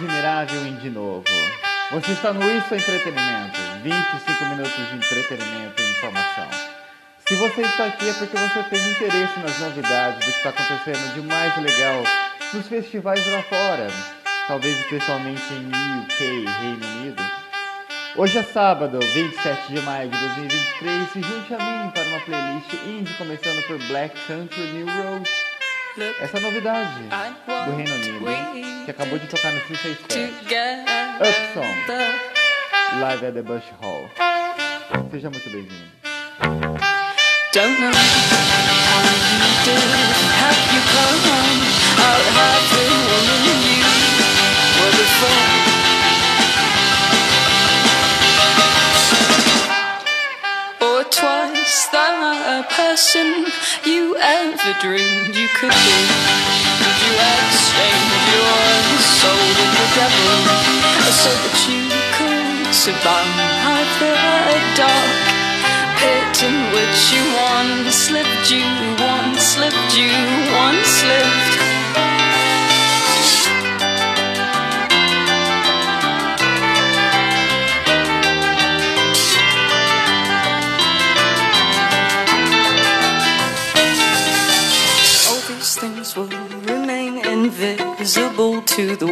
admirável e de novo. Você está no Isso Entretenimento. 25 minutos de entretenimento e informação. Se você está aqui é porque você tem interesse nas novidades do que está acontecendo de mais legal nos festivais lá fora. Talvez especialmente em UK, Reino Unido. Hoje é sábado, 27 de maio de 2023 e junte a mim para uma playlist indie começando por Black Country New Road. Essa é novidade do Reino Unido que acabou de tocar no Freestyle Fest. Up Song, live at the Bush Hall. Seja muito bem-vindo. Don't know how you did, how you come out having woman you were before. Or twice that person you ever dreamed could be. Did you exchange your soul with the devil so that you could survive the dark? pit in which you once slipped, you once slipped, you once slipped.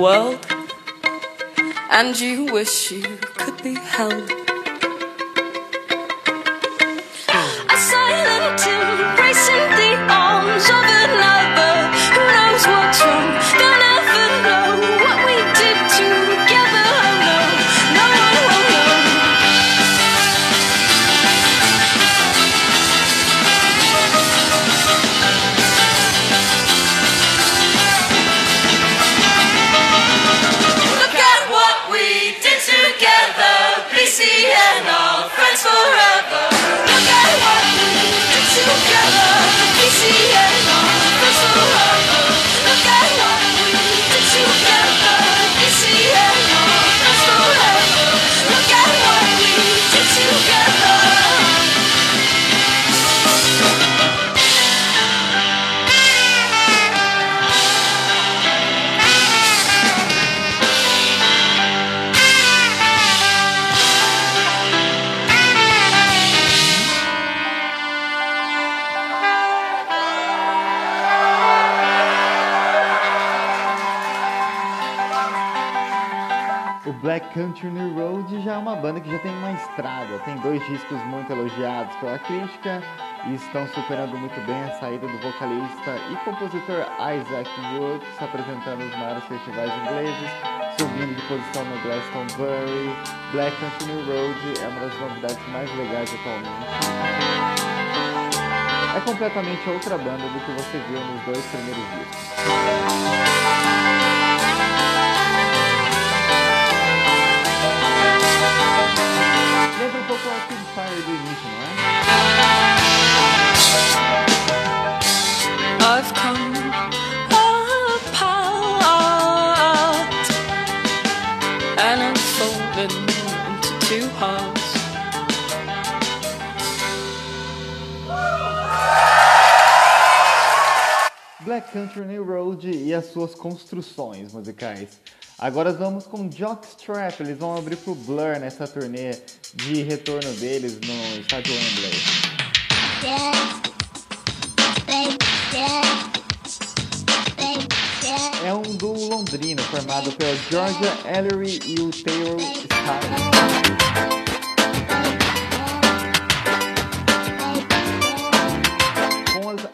World, and you wish you could be held Country New Road já é uma banda que já tem uma estrada, tem dois discos muito elogiados pela crítica e estão superando muito bem a saída do vocalista e compositor Isaac Wood, se apresentando nos maiores festivais ingleses, subindo de posição no Glastonbury. Black Country New Road é uma das novidades mais legais atualmente. É completamente outra banda do que você viu nos dois primeiros discos. Lembra um pouco a King Fire do início, não é? I've come apart and I'm fallen into two hearts. Black Country New Road e as suas construções musicais. Agora vamos com Jockstrap, eles vão abrir pro Blur nessa turnê de retorno deles no estádio Wembley. É um duo londrino formado pela Georgia Ellery e o Taylor Styles.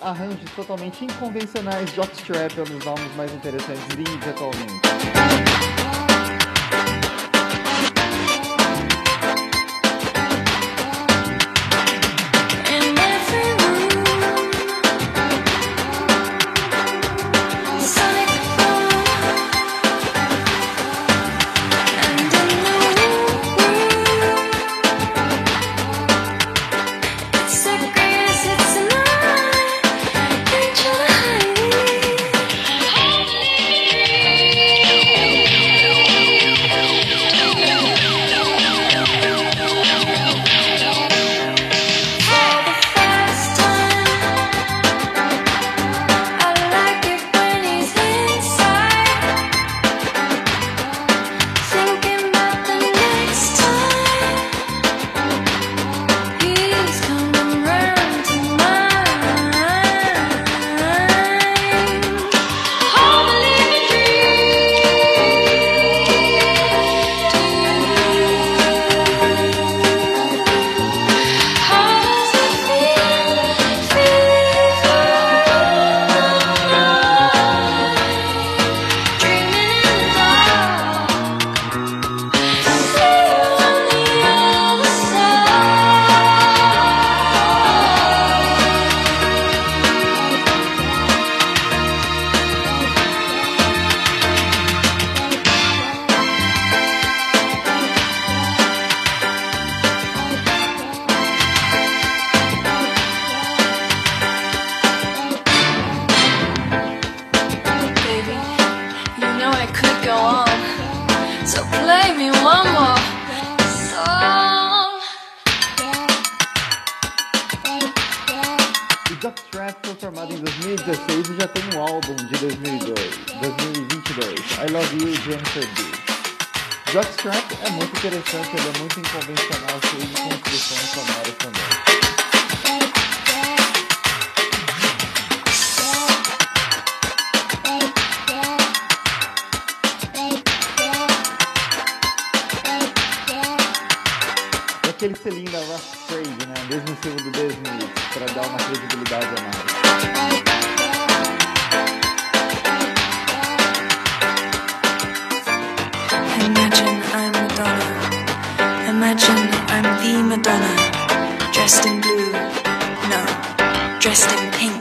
Arranjos totalmente inconvencionais, Jockstrap é um dos nomes mais interessantes de indie atualmente. É muito interessante, ele é muito inconvencional, cheio de a sonoras também. É aquele selinho da Last Trade, né? Mesmo estilo do Desmond, para dar uma credibilidade a mais. Imagine. Madonna, dressed in blue, no, dressed in pink.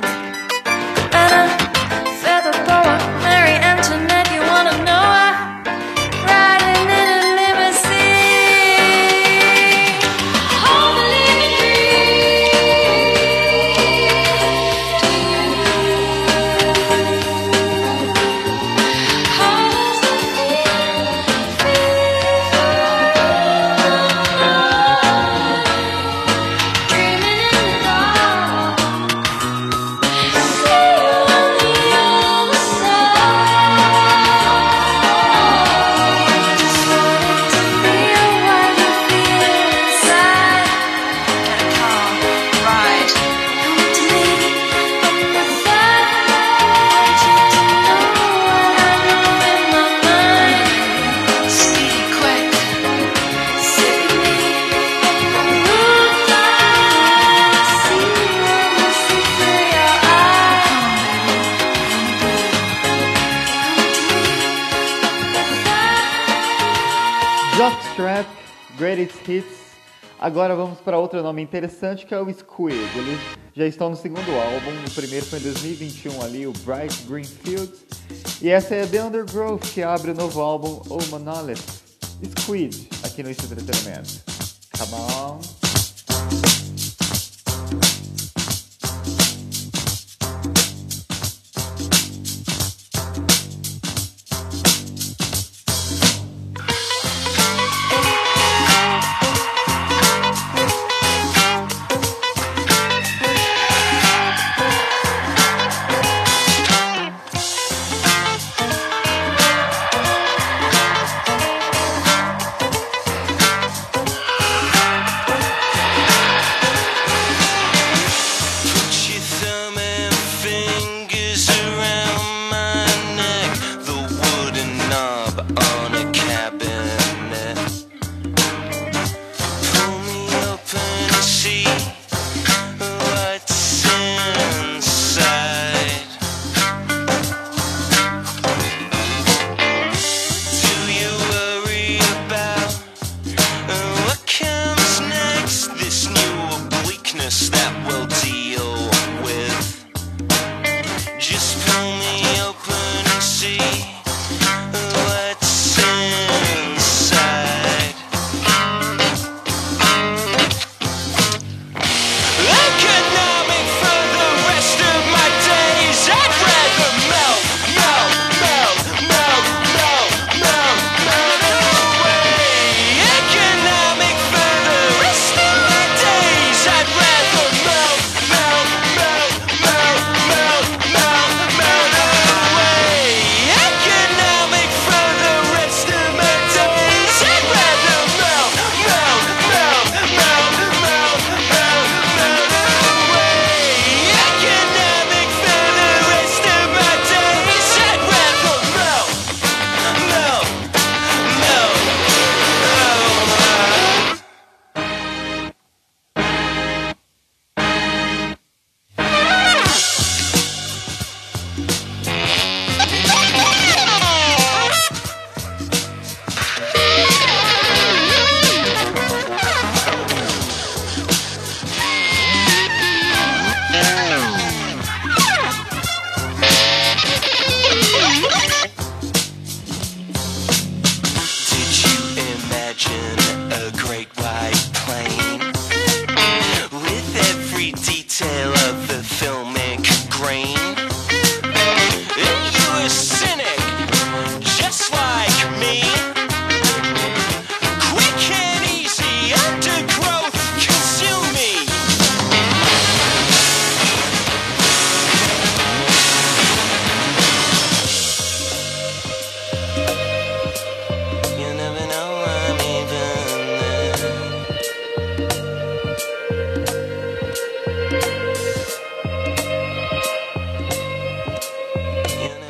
hits. Agora vamos para outro nome interessante que é o Squid. Eles já estão no segundo álbum, o primeiro foi em 2021 ali, o Bright Greenfield. E essa é The Undergrowth que abre o novo álbum O Monolith. Squid, aqui no Entretenimento. Come on!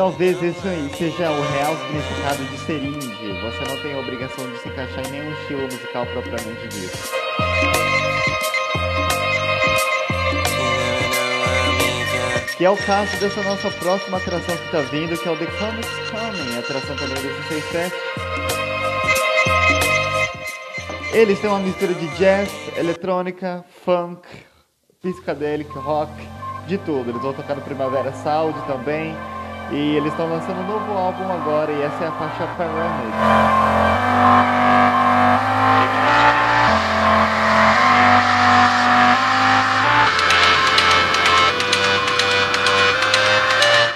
Talvez isso aí seja o real significado de ser indie. Você não tem a obrigação de se encaixar em nenhum estilo musical propriamente dito. Que é o caso dessa nossa próxima atração que tá vindo, que é o The Comics Coming, atração também do 67. Eles têm uma mistura de jazz, eletrônica, funk, psicadélico, rock, de tudo. Eles vão tocar no Primavera Sound também. E eles estão lançando um novo álbum agora e essa é a faixa Pyramid.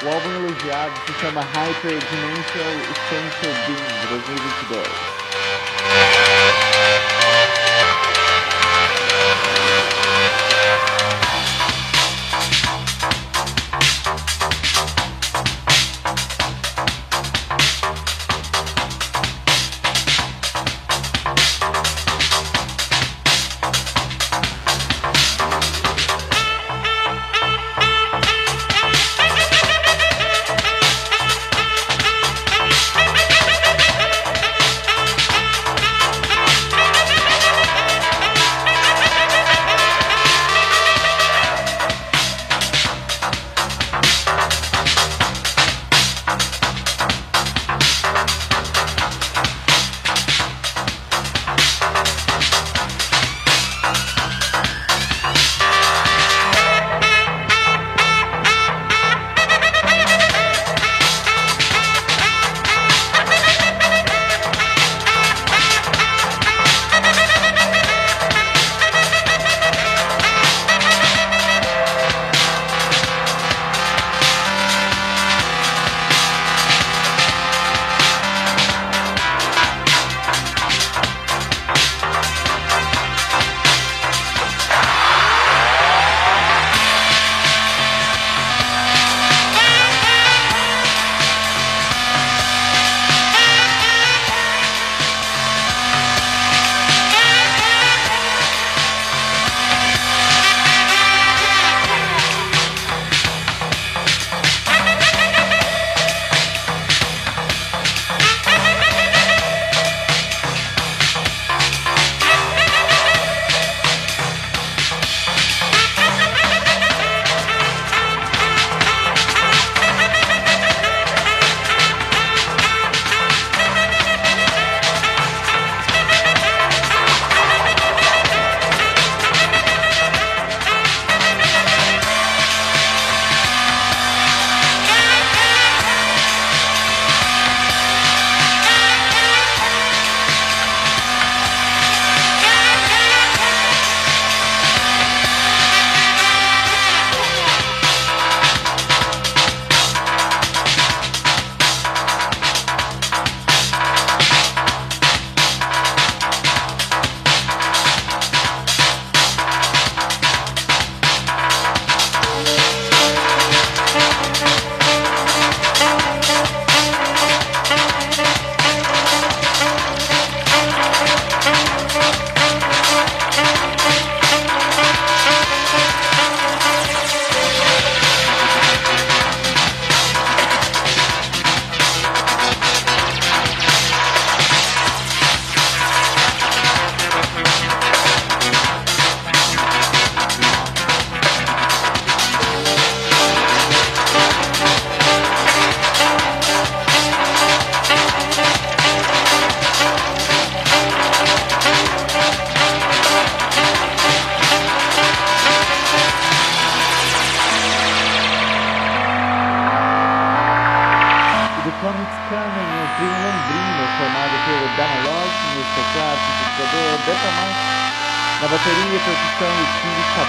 O álbum elogiado se chama Hyper Dimensional Essential Being 2022.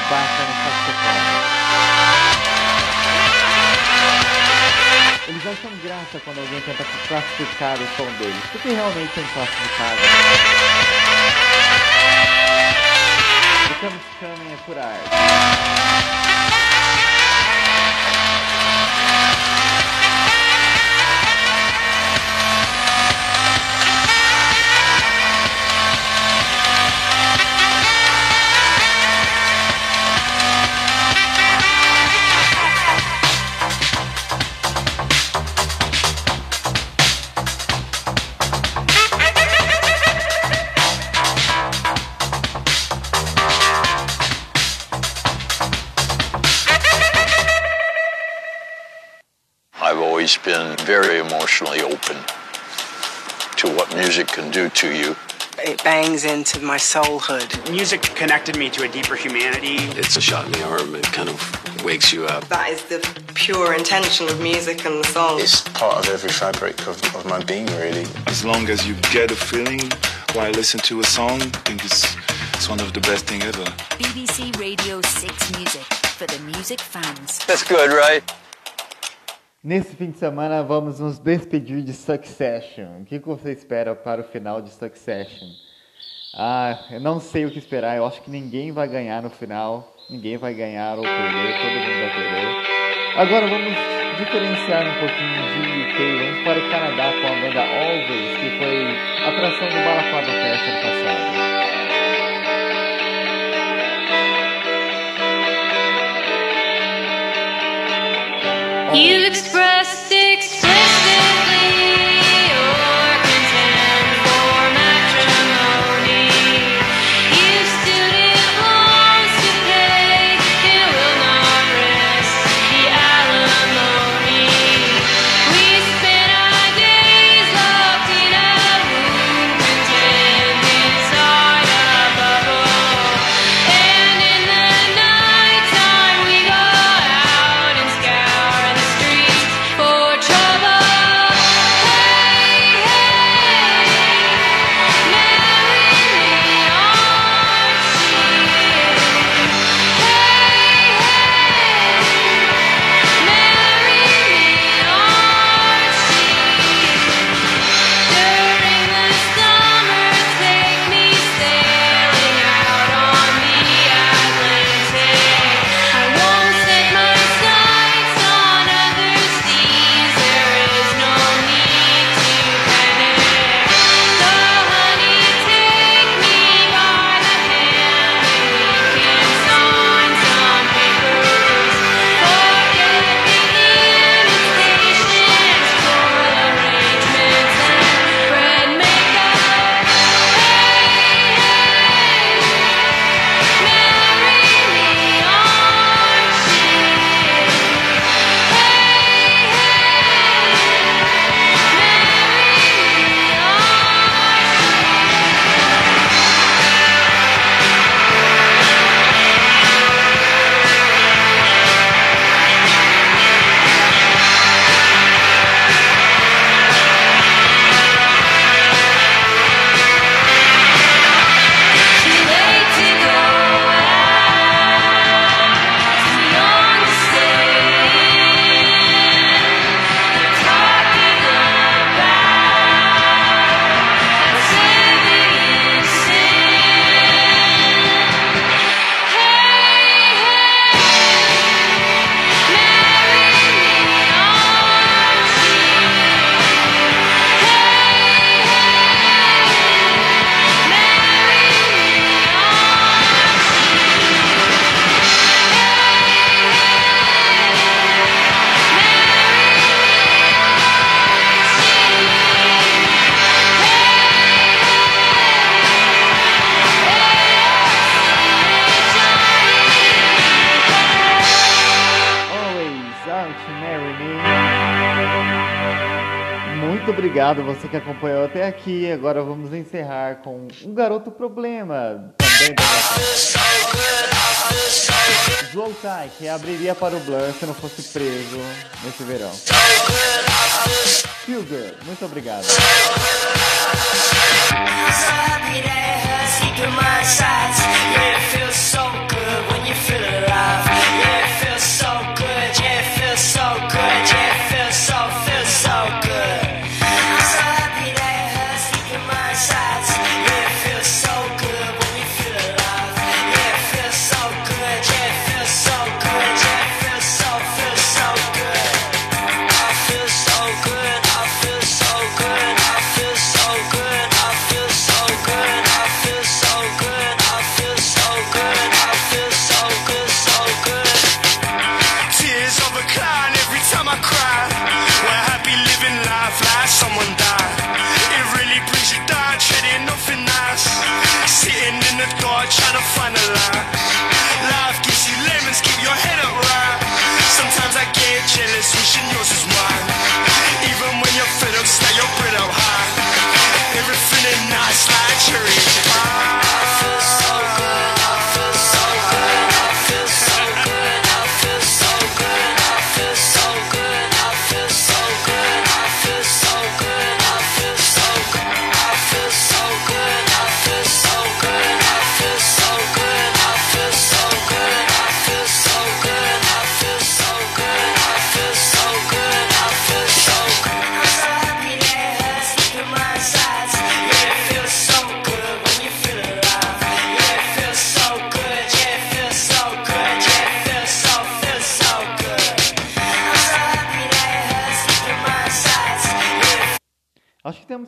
Tabata no saxofone. Eles acham graça quando alguém tenta classificar o som deles, porque realmente são classificados. Comics Coming é por arte. Always been very emotionally open to what music can do to you. It bangs into my soulhood. Music connected me to a deeper humanity. It's a shot in the arm. It kind of wakes you up. That is the pure intention of music and the song. It's part of every fabric of, of my being, really. As long as you get a feeling while listening to a song, I think it's, it's one of the best thing ever. BBC Radio 6 Music for the music fans. That's good, right? Nesse fim de semana vamos nos despedir de Succession. O que você espera para o final de Succession? Ah, eu não sei o que esperar. Eu acho que ninguém vai ganhar no final. Ninguém vai ganhar ou perder. Todo mundo vai perder. Agora vamos diferenciar um pouquinho de UK. Vamos para o Canadá com a banda Always, que foi atração do Balaclava Fest ano passado. You expressed obrigado você que acompanhou até aqui. Agora vamos encerrar com um garoto problema. Também da Zoltai, que abriria para o Blur se não fosse preso nesse verão. Feel. Muito obrigado. So someone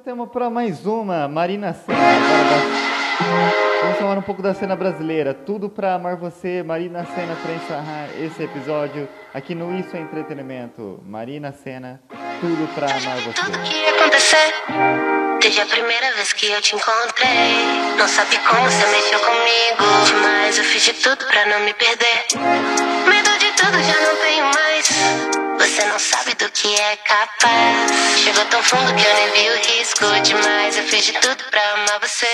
temos tema para mais uma, Marina Senna. Da- Vamos falar um pouco da cena brasileira. Tudo para amar você, Marina Senna, para encerrar esse episódio aqui no Isso é Entretenimento. Marina Senna, tudo para amar você. que ia acontecer Desde a primeira vez que eu te encontrei Não sabe como você mexeu comigo Demais, eu fiz de tudo pra não me perder Medo de tudo já não tenho mais Você não sabe do que é capaz. Chegou tão fundo que eu nem vi o risco Demais, eu fiz de tudo pra amar você